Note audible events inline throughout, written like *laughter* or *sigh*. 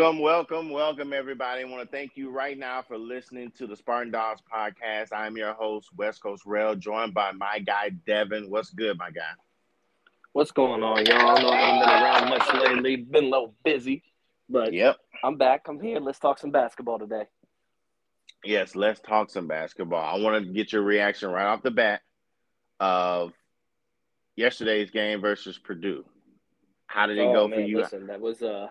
Welcome, welcome, welcome, everybody. I want to thank you right now for listening to the Spartan Dogs podcast. I'm your host, West Coast Rail, joined by my guy, Devin. What's good, my guy? What's going on, y'all? I know I haven't been around much lately. Been a little busy, but Yep. I'm back. I'm here. Let's talk some basketball today. Yes, let's talk some basketball. I want to get your reaction right off the bat of yesterday's game versus Purdue. How did it Oh, go man, for you? Listen, that was uh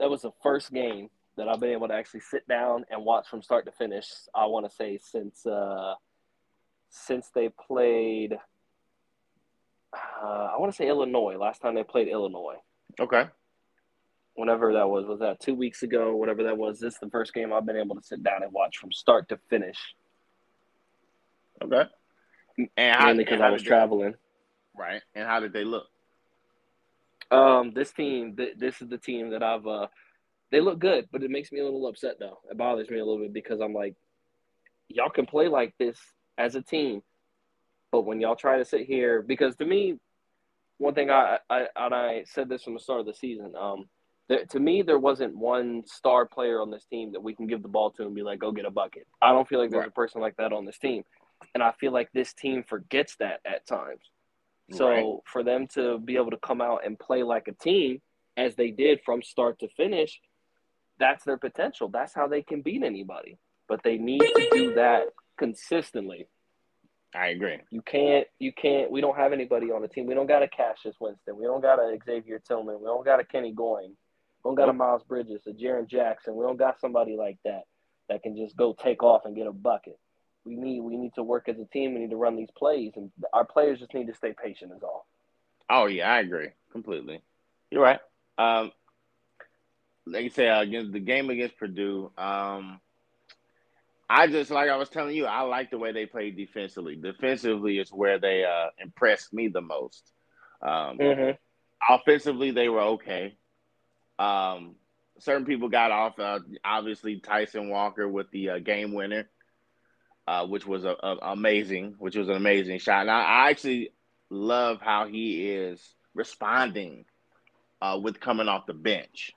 that was the first game that I've been able to actually sit down and watch from start to finish. I want to say since uh since they played. Uh, I want to say Illinois. Last time they played Illinois. Okay. whenever that was, was that two weeks ago, whatever that was. This is the first game I've been able to sit down and watch from start to finish, Okay. And how, mainly because I was they- traveling. right. And how did they look? Um, this team, th- this is the team that I've. Uh, they look good, but it makes me a little upset though. It bothers me a little bit because I'm like, y'all can play like this as a team, but when y'all try to sit here, because to me, one thing I I and I said this from the start of the season. Um, there, to me, there wasn't one star player on this team that we can give the ball to and be like, go get a bucket. I don't feel like there's Right. a person like that on this team, and I feel like this team forgets that at times. So Right. for them to be able to come out and play like a team as they did from start to finish, that's their potential. That's how they can beat anybody. But they need to do that consistently. I agree. You can't you can't we don't have anybody on the team. We don't got a Cassius Winston. We don't got a Xavier Tillman. We don't got a Kenny Goins. We don't got a Miles Bridges, a Jaren Jackson. We don't got somebody like that that can just go take off and get a bucket. We need we need to work as a team. We need to run these plays and our players just need to stay patient is all. Oh yeah, I agree completely. You're right. Um, like you say, uh, against the game against Purdue, um, I just like I was telling you, I like the way they played defensively. Defensively is where they uh, impressed me the most. Um, Mm-hmm. offensively, they were okay. Um, certain people got off. Uh, obviously, Tyson Walker with the uh, game winner, uh, which was a, a- amazing, which was an amazing shot. And I, I actually love how he is responding uh, with coming off the bench.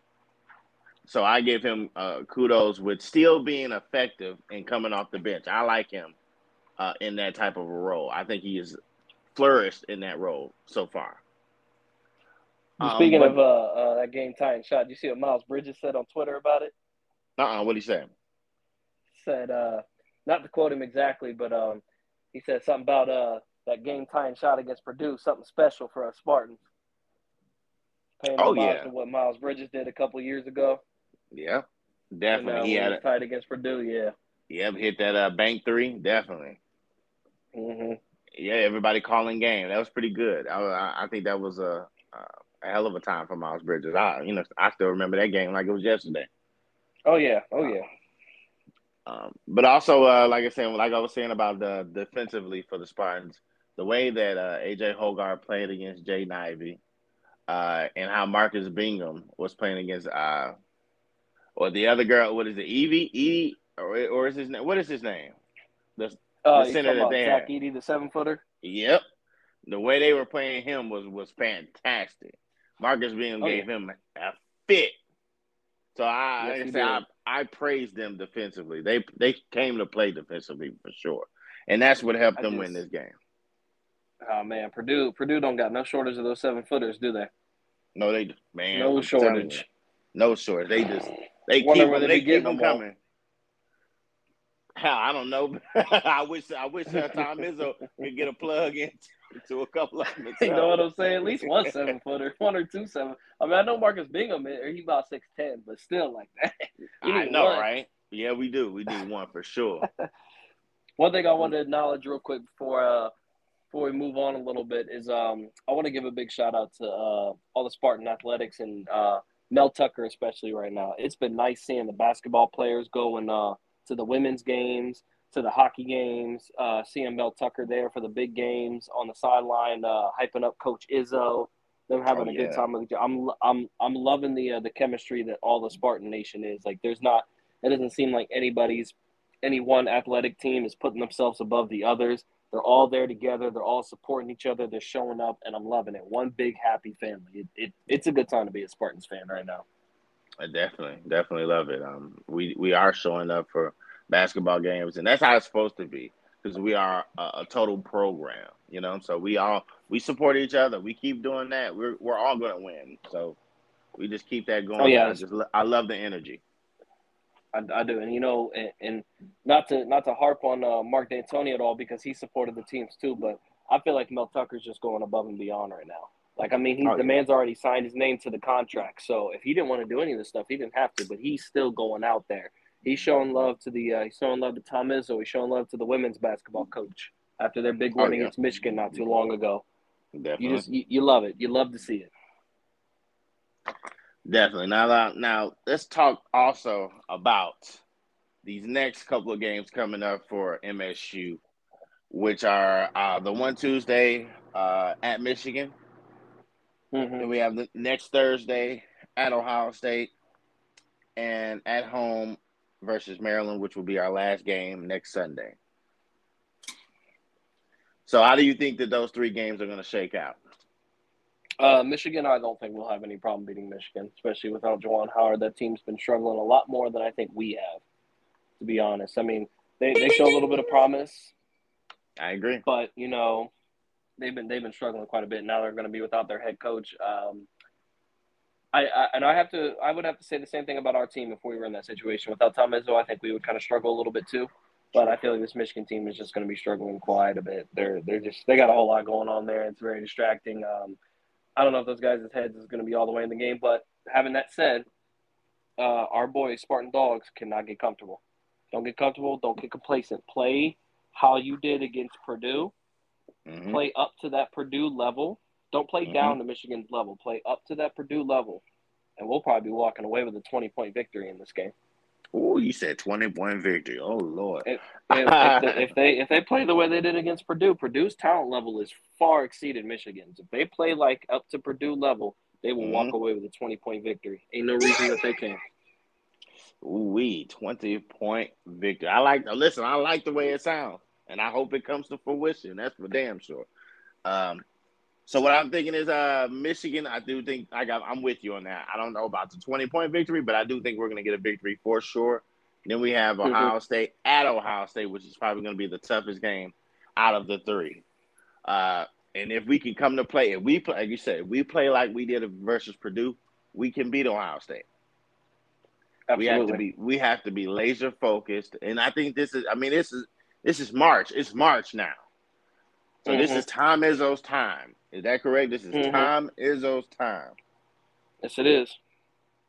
So I give him uh, kudos with still being effective and coming off the bench. I like him uh, in that type of a role. I think he has flourished in that role so far. Um, Speaking but- of uh, uh, that game tying shot, you see what Miles Bridges said on Twitter about it? Uh-uh, what he say? Said, uh, not to quote him exactly, but um, he said something about uh, that game tying shot against Purdue, something special for us Spartans. Paying Oh, yeah. to what Miles Bridges did a couple years ago. Yeah, And, definitely. uh, he had a tied against Purdue, yeah. yep, hit that uh, bank three. Definitely. hmm Yeah, everybody calling game. That was pretty good. I, I, I think that was a, a hell of a time for Miles Bridges. I, you know, I still remember that game like it was yesterday. Oh yeah, oh yeah. Um, but also, uh, like I said, like I was saying about the defensively for the Spartans, the way that uh, AJ Hoggard played against Jay Ivey, uh, and how Marcus Bingham was playing against, uh, or the other girl, what is it, Evie, Edie, or, or is his name? What is his name? The, Uh, The center that they Zach had. Edey, the seven footer? Yep. The way they were playing him was was fantastic. Marcus Bingham Oh, gave him a fit. So I, Yes, I I, praised them defensively. They they came to play defensively for sure, and that's what helped I them win this game. Oh man, Purdue Purdue don't got no shortage of those seven footers, do they? No, they man, no I'm shortage. you, no shortage. They just they keep them, they they keep them them all. coming. Hell, I don't know. *laughs* I wish I wish uh, Tom Izzo could get a plug in *laughs* to a couple of them. You know what I'm saying? At least one seven *laughs* footer, one or two seven. I mean, I know Marcus Bingham, or he about six ten, but still like that. *laughs* You I know, one. right? Yeah, we do. We need one for sure. One thing I want to acknowledge real quick before uh before we move on a little bit is um I want to give a big shout out to uh all the Spartan athletics and uh Mel Tucker especially right now. It's been nice seeing the basketball players going uh to the women's games, to the hockey games, uh seeing Mel Tucker there for the big games on the sideline, uh hyping up Coach Izzo. Them having Oh, a yeah. good time. I'm I'm I'm loving the uh, the chemistry that all the Spartan Nation is. Like, there's not. It doesn't seem like anybody's any one athletic team is putting themselves above the others. They're all there together. They're all supporting each other. They're showing up, and I'm loving it. One big happy family. It, it it's a good time to be a Spartans fan right now. I definitely, definitely love it. Um, we we are showing up for basketball games, and that's how it's supposed to be because we are a, a, total program, you know. So we all we support each other. We keep doing that. We're we're all going to win. So we just keep that going. Oh, yeah. I just I love the energy. I, I do, and you know, and, and, not to not to harp on uh, Mark D'Antoni at all because he supported the teams too, but I feel like Mel Tucker's just going above and beyond right now. Like, I mean, he, oh, the yeah. man's already signed his name to the contract. So if he didn't want to do any of this stuff, he didn't have to. But he's still going out there. He's showing love to the. Uh, he's showing love to Tom Izzo. He's showing love to the women's basketball coach after their big win oh, yeah. against Michigan not too long ago. Definitely. You just you, you love it. You love to see it. Definitely. Now, now let's talk also about these next couple of games coming up for MSU, which are uh, the one Tuesday uh, at Michigan. Mm-hmm. Then we have the next Thursday at Ohio State, and at home versus Maryland, which will be our last game next Sunday. So, how do you think that those three games are going to shake out? Uh, Michigan, I don't think we'll have any problem beating Michigan, especially without Juwan Howard. That team's been struggling a lot more than I think we have, to be honest. I mean, they, they show a little bit of promise. I agree. But, you know, they've been they've been struggling quite a bit. Now they're going to be without their head coach. Um, I, I, and I have to I would have to say the same thing about our team if we were in that situation without Tom Izzo. I think we would kind of struggle a little bit too. But I feel like this Michigan team is just going to be struggling quite a bit. They're they're just they got a whole lot going on there. It's very distracting. Um, I don't know if those guys' heads is going to be all the way in the game. But having that said, uh, our boys Spartan Dogs cannot get comfortable. Don't get comfortable. Don't get complacent. Play how you did against Purdue. Mm-hmm. Play up to that Purdue level don't play mm-hmm. down to Michigan's level. Play up to that Purdue level, and we'll probably be walking away with a twenty point victory in this game. Oh, you said twenty point victory. Oh Lord! If, if, they, if, *laughs* they, if they play the way they did against Purdue, Purdue's talent level is far exceeded Michigan's. If they play like up to Purdue level, they will mm-hmm. walk away with a twenty point victory. Ain't no reason that they can't. We twenty point victory. I like. Listen, I like the way it sounds, and I hope it comes to fruition. That's for damn sure. Um, so what I'm thinking is uh Michigan, I do think I got I'm with you on that. I don't know about the 20 point victory, but I do think we're gonna get a victory for sure. Then we have mm-hmm. Ohio mm-hmm. State at Ohio State, which is probably gonna be the toughest game out of the three. Uh and if we can come to play, if we play like you said, we play like we did versus Purdue, we can beat Ohio State. Absolutely. We have to be we have to be laser focused. And I think this is I mean, this is this is March. It's March now. So mm-hmm. this is Tom Izzo's time. Is that correct? This is mm-hmm. Tom Izzo's time. Yes, it is.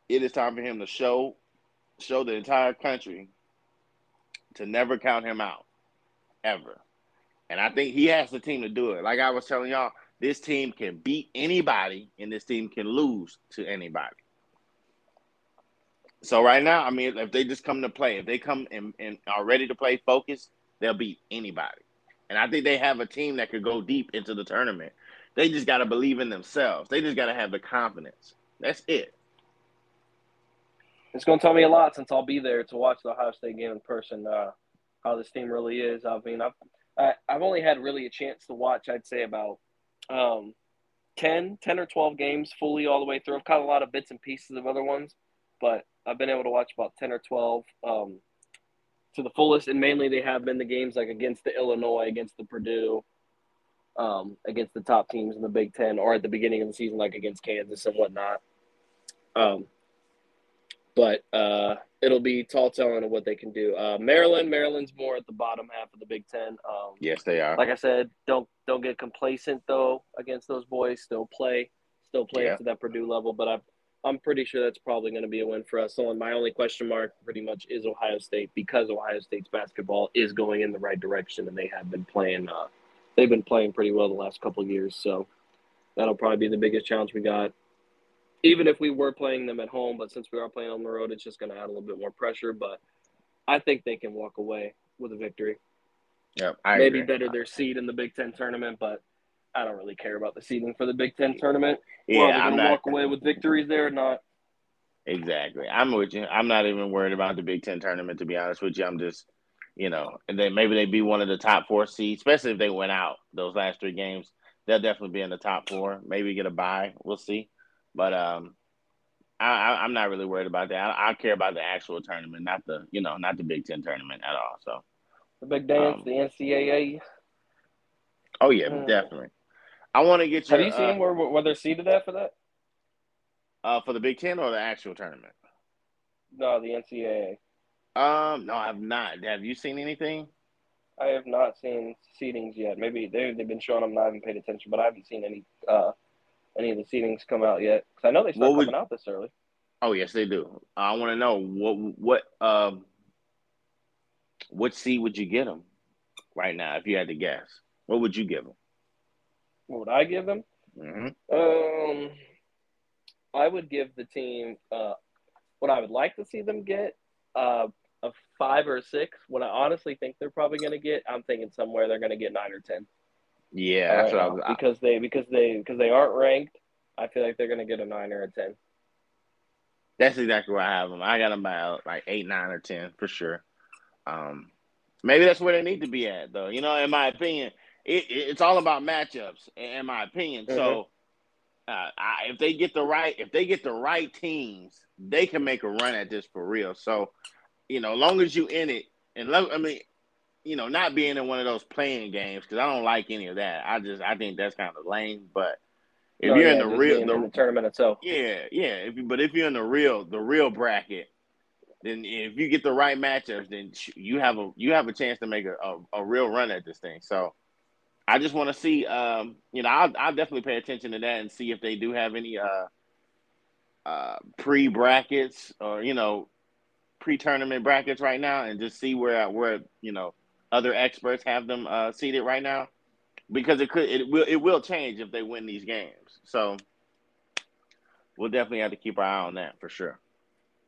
It is time for him to show show the entire country to never count him out ever. And I think he has the team to do it. Like I was telling y'all, this team can beat anybody and this team can lose to anybody. So right now, I mean, if they just come to play, if they come and, and are ready to play focus, they'll beat anybody. And I think they have a team that could go deep into the tournament. They just got to believe in themselves. They just got to have the confidence. That's it. It's going to tell me a lot since I'll be there to watch the Ohio State game in person. Uh, how this team really is. I mean, I've I, have i have only had really a chance to watch. I'd say about um, 10, 10 or twelve games fully all the way through. I've caught a lot of bits and pieces of other ones, but I've been able to watch about ten or twelve. Um, to the fullest, and mainly they have been the games like against the Illinois, against the Purdue, um, against the top teams in the Big Ten, or at the beginning of the season, like against Kansas and whatnot. Um, but uh, it'll be tall telling of what they can do. Uh, Maryland, Maryland's more at the bottom half of the Big Ten. Um, yes, they are. Like I said, don't don't get complacent though against those boys. Still play, still play yeah. to that Purdue level. But I've I'm pretty sure that's probably going to be a win for us. So my only question mark pretty much is Ohio State because Ohio State's basketball is going in the right direction and they have been playing. Uh, they've been playing pretty well the last couple of years. So that'll probably be the biggest challenge we got. Even if we were playing them at home, but since we are playing on the road, it's just going to add a little bit more pressure. But I think they can walk away with a victory. Yeah, maybe agree. better their seed in the Big Ten tournament, but I don't really care about the seeding for the Big Ten tournament. Yeah, We're I'm not, walk away with victories there or not. Exactly. I'm with you. I'm not even worried about the Big Ten tournament to be honest with you. I'm just, you know, and then maybe they'd be one of the top four seeds, especially if they went out those last three games. They'll definitely be in the top four. Maybe get a bye. We'll see. But um, I, am not really worried about that. I, I, care about the actual tournament, not the you know not the Big Ten tournament at all. So the big dance, um, the NCAA. Oh yeah, uh, definitely. I want to get you. Have you seen uh, where where they're seated at for that? Uh, for the Big Ten or the actual tournament? No, the NCAA. Um, no, I've not. Have you seen anything? I have not seen seedings yet. Maybe they they've been showing them. And I haven't paid attention, but I haven't seen any uh any of the seedings come out yet. Because I know they start would, coming out this early. Oh yes, they do. I want to know what what um what seed would you get them right now if you had to guess? What would you give them? What would I give them? Mm-hmm. Um, I would give the team uh, what I would like to see them get uh, a five or a six. What I honestly think they're probably going to get, I'm thinking somewhere they're going to get nine or ten. Yeah, that's uh, what I was, because they because they because they aren't ranked. I feel like they're going to get a nine or a ten. That's exactly where I have them. I got them by like eight, nine, or ten for sure. Um, maybe that's where they need to be at, though. You know, in my opinion, it, it's all about matchups. In my opinion, mm-hmm. so uh, I, if they get the right, if they get the right teams, they can make a run at this for real. So, you know, long as you in it, and I mean, you know, not being in one of those playing games because I don't like any of that. I just I think that's kind of lame. But if no, you're yeah, in the real the, in the, tournament itself, yeah, yeah. If you, but if you're in the real the real bracket, then if you get the right matchups, then you have a you have a chance to make a, a, a real run at this thing. So I just want to see, um, you know, I'll, I'll definitely pay attention to that and see if they do have any uh, uh, pre brackets or you know pre tournament brackets right now, and just see where where you know other experts have them uh, seated right now, because it could it will it will change if they win these games. So we'll definitely have to keep our eye on that for sure.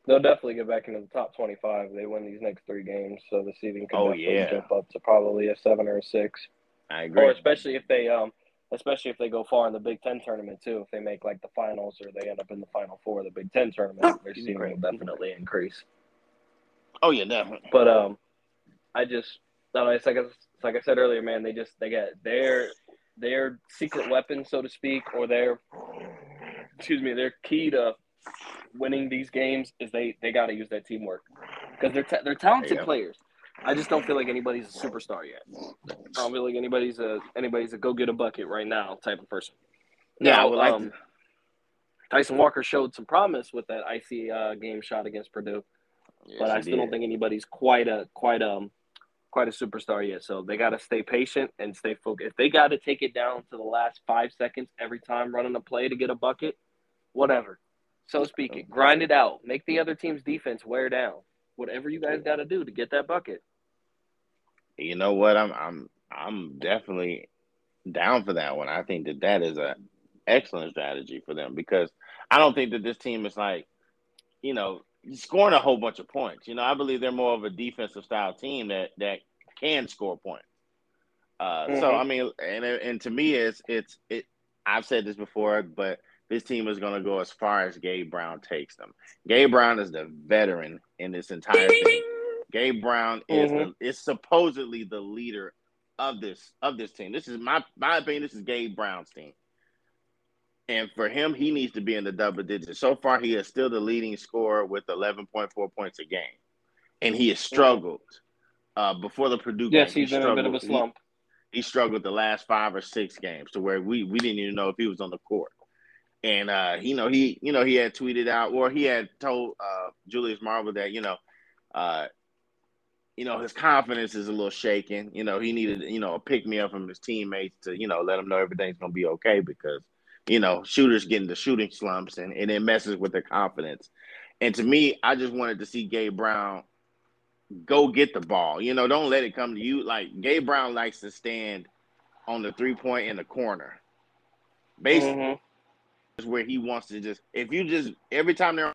They'll definitely get back into the top twenty-five. They win these next three games, so the seeding can oh, definitely yeah. jump up to probably a seven or a six. I agree. Or especially if they um especially if they go far in the Big Ten tournament too. If they make like the finals or they end up in the final four of the Big Ten tournament, their seeding will definitely increase. Oh yeah, definitely. But um, I just no, it's like it's like I said earlier, man. They just they get their their secret weapon, so to speak, or their excuse me, their key to winning these games is they they got to use that teamwork because they're ta- they're talented players. I just don't feel like anybody's a superstar yet. I don't feel like anybody's a anybody's a go get a bucket right now type of person. Yeah, now, like um, Tyson Walker showed some promise with that icy uh, game shot against Purdue, yes, but I still did. don't think anybody's quite a quite um quite a superstar yet. So they got to stay patient and stay focused. If they got to take it down to the last five seconds every time running a play to get a bucket, whatever. So speaking, grind it out. Make the other team's defense wear down whatever you guys got to do to get that bucket. You know what? I'm I'm I'm definitely down for that one. I think that that is a excellent strategy for them because I don't think that this team is like, you know, scoring a whole bunch of points. You know, I believe they're more of a defensive style team that that can score points. Uh, mm-hmm. So I mean, and and to me, it's it's it. I've said this before, but this team is going to go as far as Gabe Brown takes them. Gabe Brown is the veteran in this entire thing. Gabe Brown is mm-hmm. the, is supposedly the leader of this of this team. This is my my opinion. This is Gabe Brown's team, and for him, he needs to be in the double digits. So far, he is still the leading scorer with eleven point four points a game, and he has struggled uh, before the Purdue. Yes, game. he's he in a bit of a slump. He, he struggled the last five or six games to where we we didn't even know if he was on the court. And uh, you know, he you know he had tweeted out or he had told uh, Julius Marble that you know, uh, you know his confidence is a little shaken. You know, he needed you know a pick me up from his teammates to you know let him know everything's gonna be okay because you know shooters get into shooting slumps and, and it messes with their confidence. And to me, I just wanted to see Gabe Brown go get the ball. You know, don't let it come to you. Like Gabe Brown likes to stand on the three point in the corner. Basically, mm-hmm where he wants to just if you just every time they're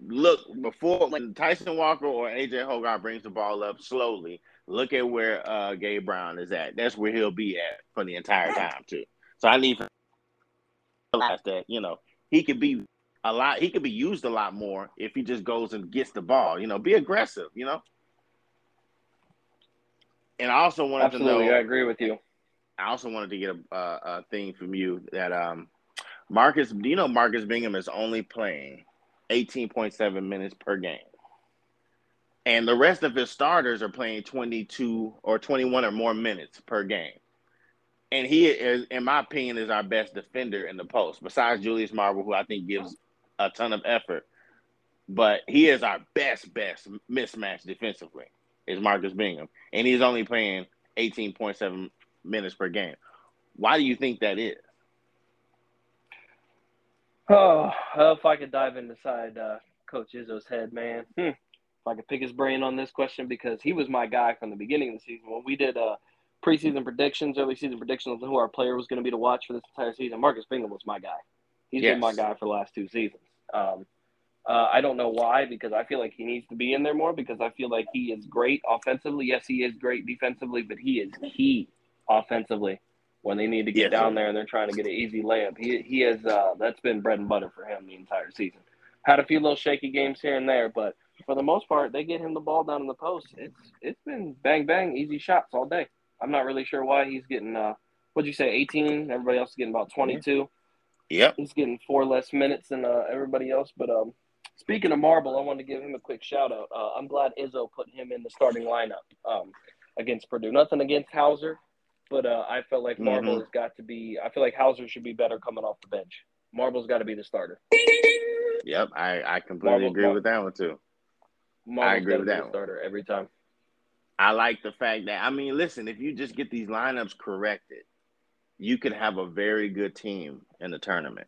look before when Tyson Walker or AJ Hoggard brings the ball up slowly, look at where uh Gabe Brown is at. That's where he'll be at for the entire time too. So I need to realize that, you know, he could be a lot he could be used a lot more if he just goes and gets the ball. You know, be aggressive, you know. And I also wanted Absolutely, to know I agree with you. I also wanted to get a, a, a thing from you that um Marcus, you know Marcus Bingham is only playing 18.7 minutes per game? And the rest of his starters are playing 22 or 21 or more minutes per game. And he is, in my opinion, is our best defender in the post, besides Julius Marble, who I think gives a ton of effort. But he is our best, best mismatch defensively, is Marcus Bingham. And he's only playing 18.7 minutes per game. Why do you think that is? Oh, if I could dive inside uh, Coach Izzo's head, man. Hmm. If I could pick his brain on this question, because he was my guy from the beginning of the season. When we did uh, preseason predictions, early season predictions on who our player was going to be to watch for this entire season, Marcus Bingham was my guy. He's yes. been my guy for the last two seasons. Um, uh, I don't know why, because I feel like he needs to be in there more because I feel like he is great offensively. Yes, he is great defensively, but he is key offensively when they need to get down there and they're trying to get an easy layup. He he has uh, that's been bread and butter for him the entire season. Had a few little shaky games here and there, but for the most part, they get him the ball down in the post. It's it's been bang bang easy shots all day. I'm not really sure why he's getting uh what'd you say 18? Everybody else is getting about 22. Yep. He's getting four less minutes than uh, everybody else. But um, speaking of Marble, I wanted to give him a quick shout out. Uh, I'm glad Izzo put him in the starting lineup um, against Purdue. Nothing against Hauser, but uh, I felt like Marble mm-hmm. has got to be. I feel like Hauser should be better coming off the bench. Marble's got to be the starter. Yep, I, I completely Marble, agree with that one too. Marble's I agree with that. Starter every time. I like the fact that I mean, listen, if you just get these lineups corrected, you can have a very good team in the tournament.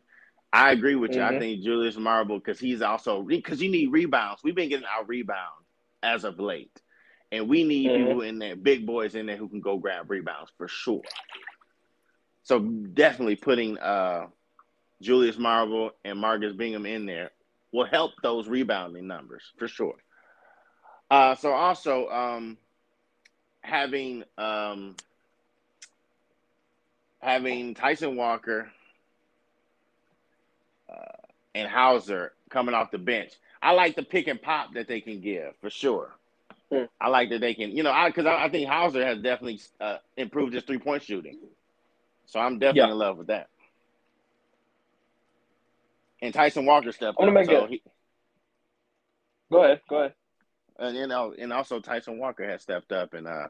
I agree with you. Mm-hmm. I think Julius Marble because he's also because you need rebounds. We've been getting our rebound as of late. And we need mm-hmm. people in there, big boys in there who can go grab rebounds for sure. So definitely putting uh, Julius Marble and Marcus Bingham in there will help those rebounding numbers for sure. Uh, so also um, having um, having Tyson Walker uh, and Hauser coming off the bench. I like the pick and pop that they can give for sure. Hmm. I like that they can, you know, I because I, I, think Hauser has definitely uh, improved his three point shooting, so I'm definitely yeah. in love with that. And Tyson Walker stepped up. Make so he, go ahead, go ahead. And you know, and also Tyson Walker has stepped up and uh,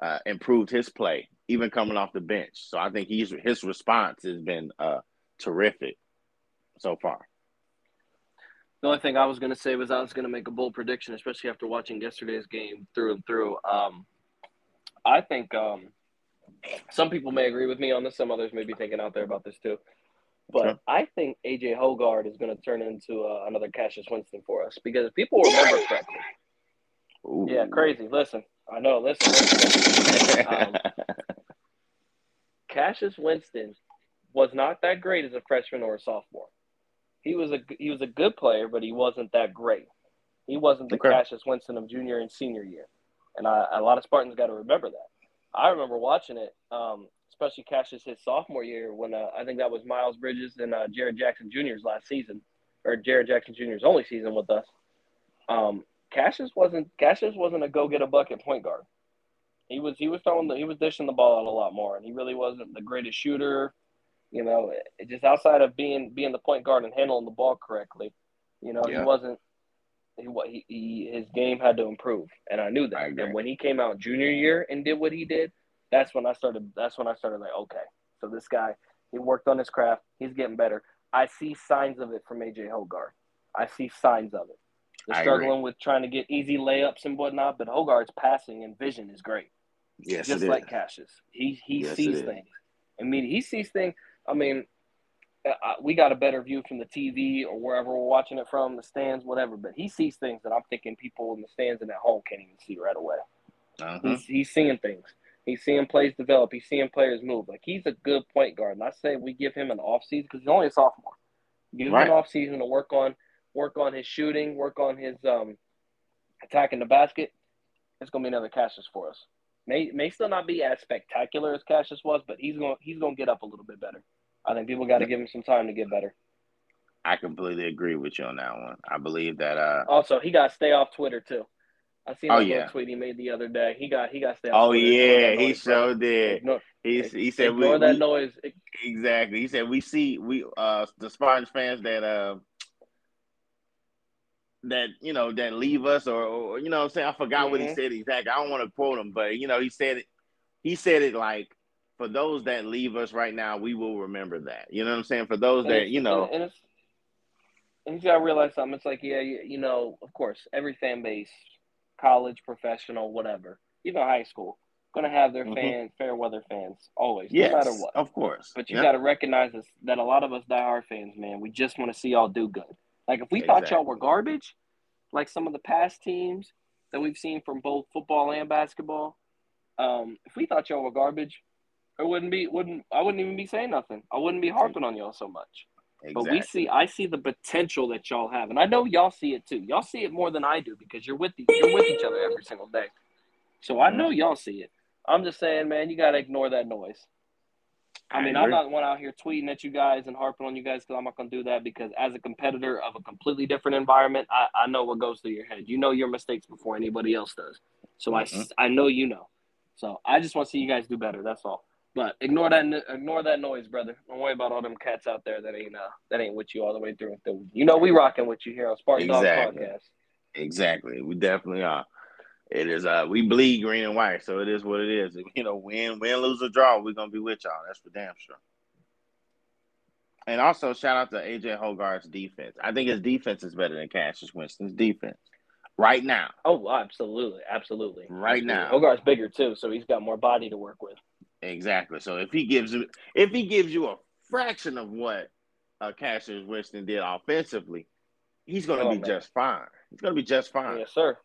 uh, improved his play, even coming off the bench. So I think he's his response has been uh, terrific so far. The only thing I was going to say was I was going to make a bold prediction, especially after watching yesterday's game through and through. Um, I think um, some people may agree with me on this. Some others may be thinking out there about this too. But sure. I think AJ Hoggard is going to turn into uh, another Cassius Winston for us because if people remember correctly. Ooh. Yeah, crazy. Listen, I know. Listen. listen. um, *laughs* Cassius Winston was not that great as a freshman or a sophomore he was a he was a good player, but he wasn't that great. He wasn't the okay. Cassius Winston of junior and senior year, and I, a lot of Spartans got to remember that. I remember watching it, um, especially Cassius his sophomore year when uh, I think that was Miles Bridges and uh, Jared Jackson Jr.'s last season, or Jared Jackson Jr.'s only season with us. Um, Cassius wasn't Cassius wasn't a go get a bucket point guard. He was he was throwing the, he was dishing the ball out a lot more, and he really wasn't the greatest shooter. You know, just outside of being being the point guard and handling the ball correctly, you know, yeah. he wasn't. He, he his game had to improve, and I knew that. I and when he came out junior year and did what he did, that's when I started. That's when I started like, okay, so this guy, he worked on his craft. He's getting better. I see signs of it from AJ Hoggard. I see signs of it. They're struggling with trying to get easy layups and whatnot, but Hoggard's passing and vision is great. Yes, just like Cassius, he he yes, sees things. I mean, he sees things. I mean, uh, uh, we got a better view from the TV or wherever we're watching it from, the stands, whatever. But he sees things that I'm thinking people in the stands and at home can't even see right away. Uh-huh. He's, he's seeing things. He's seeing plays develop. He's seeing players move. Like he's a good point guard. And I say we give him an off season because he's only a sophomore. Give him right. an off season to work on work on his shooting, work on his um, attacking the basket. It's gonna be another Cassius for us. May may still not be as spectacular as Cassius was, but he's going he's going to get up a little bit better. I think people got to give him some time to get better. I completely agree with you on that one. I believe that. uh Also, he got to stay off Twitter too. I seen Oh, that yeah. tweet he made the other day. He got he got stay. Oh off Twitter. Yeah, he bro. did. Ignore, He he said we, ignore that we- noise. exactly. He said we see we uh the Spartans fans that uh that you know that leave us or, or you know what I'm saying I forgot what he Mhm. said exactly. I don't want to quote him, but you know he said it. He said it like for those that leave us right now, we will remember that. You know what I'm saying? For those that you know, and, and it's and you gotta realize something. It's like yeah, you, you know, of course, every fan base, college, professional, whatever, even high school, gonna have their Mhm. fans, fair weather fans, always, yes, no matter what. of course. But you Yep. got to recognize this, that a lot of us diehard fans, man, we just want to see y'all do good. Like if we thought y'all were garbage, like some of the past teams that we've seen from both football and basketball, um, if we thought y'all were garbage, I wouldn't be wouldn't I wouldn't even be saying nothing. I wouldn't be harping on y'all so much. But we see I see the potential that y'all have, and I know y'all see it too. Y'all see it more than I do because you're with the, you're with each other every single day. So I know y'all see it. I'm just saying, man, you got to ignore that noise. I mean, I'm not one out here tweeting at you guys and harping on you guys because I'm not going to do that because as a competitor of a completely different environment, I, I know what goes through your head. You know your mistakes before anybody else does. So I s Mhm. I, know you know. So I just want to see you guys do better. That's all. But ignore that ignore that noise, brother. Don't worry about all them cats out there that ain't uh, that ain't with you all the way through. You know we rocking with you here on Spartan Exactly. Dog Podcast. Exactly. We definitely are. It is uh we bleed green and white, so it is what it is. You know, win, win, lose or draw, we're gonna be with y'all. That's for damn sure. And also shout out to AJ Hoggard's defense. I think his defense is better than Cassius Winston's defense. Right now. Oh, absolutely, absolutely. Right Absolutely. now. Hogarth's bigger too, so he's got more body to work with. Exactly. So if he gives you if he gives you a fraction of what uh Cassius Winston did offensively, he's gonna Oh, be man. just fine. He's gonna be just fine. Yes, sir.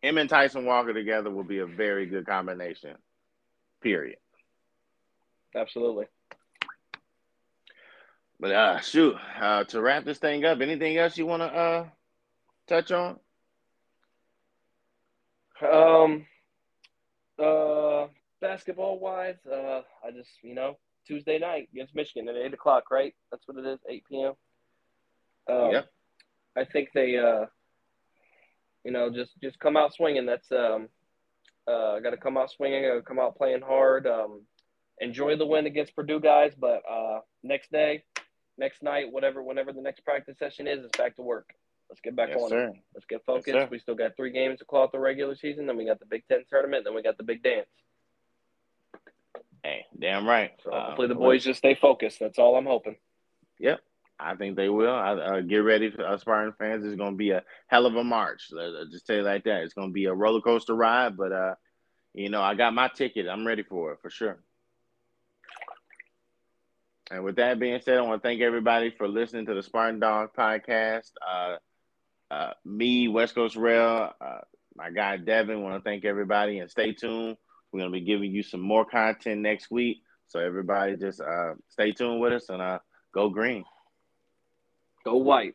Him and Tyson Walker together will be a very good combination. Period. Absolutely. But uh shoot, uh to wrap this thing up, anything else you wanna uh touch on? Um, uh, basketball wise, uh, I just you know Tuesday night against Michigan at eight o'clock, right? That's what it is, eight p.m. Um, Yep. I think they, uh, you know, just just come out swinging. That's um, uh, got to come out swinging. Got to come out playing hard. Um, enjoy the win against Purdue, guys. But uh, next day, next night, whatever, whenever the next practice session is, it's back to work. Let's get back yes, on. it. sir. Let's get focused. sir. we still got three games to claw out the regular season. Then we got the Big Ten tournament. Then we got the big dance. Hey, damn right. So Uh, hopefully the boys just stay focused. That's all I'm hoping. Yep. I think they will. I, uh, get ready for Spartan fans. It's going to be a hell of a march. Let- Let's just tell you like that. It's going to be a roller coaster ride, but uh, you know, I got my ticket. I'm ready for it for sure. And with that being said, I want to thank everybody for listening to the Spartan Dog podcast. Uh, uh, me, West Coast Rail, uh, my guy Devin. Want to thank everybody and stay tuned. We're going to be giving you some more content next week. So everybody just uh, stay tuned with us and uh, go green. Go white.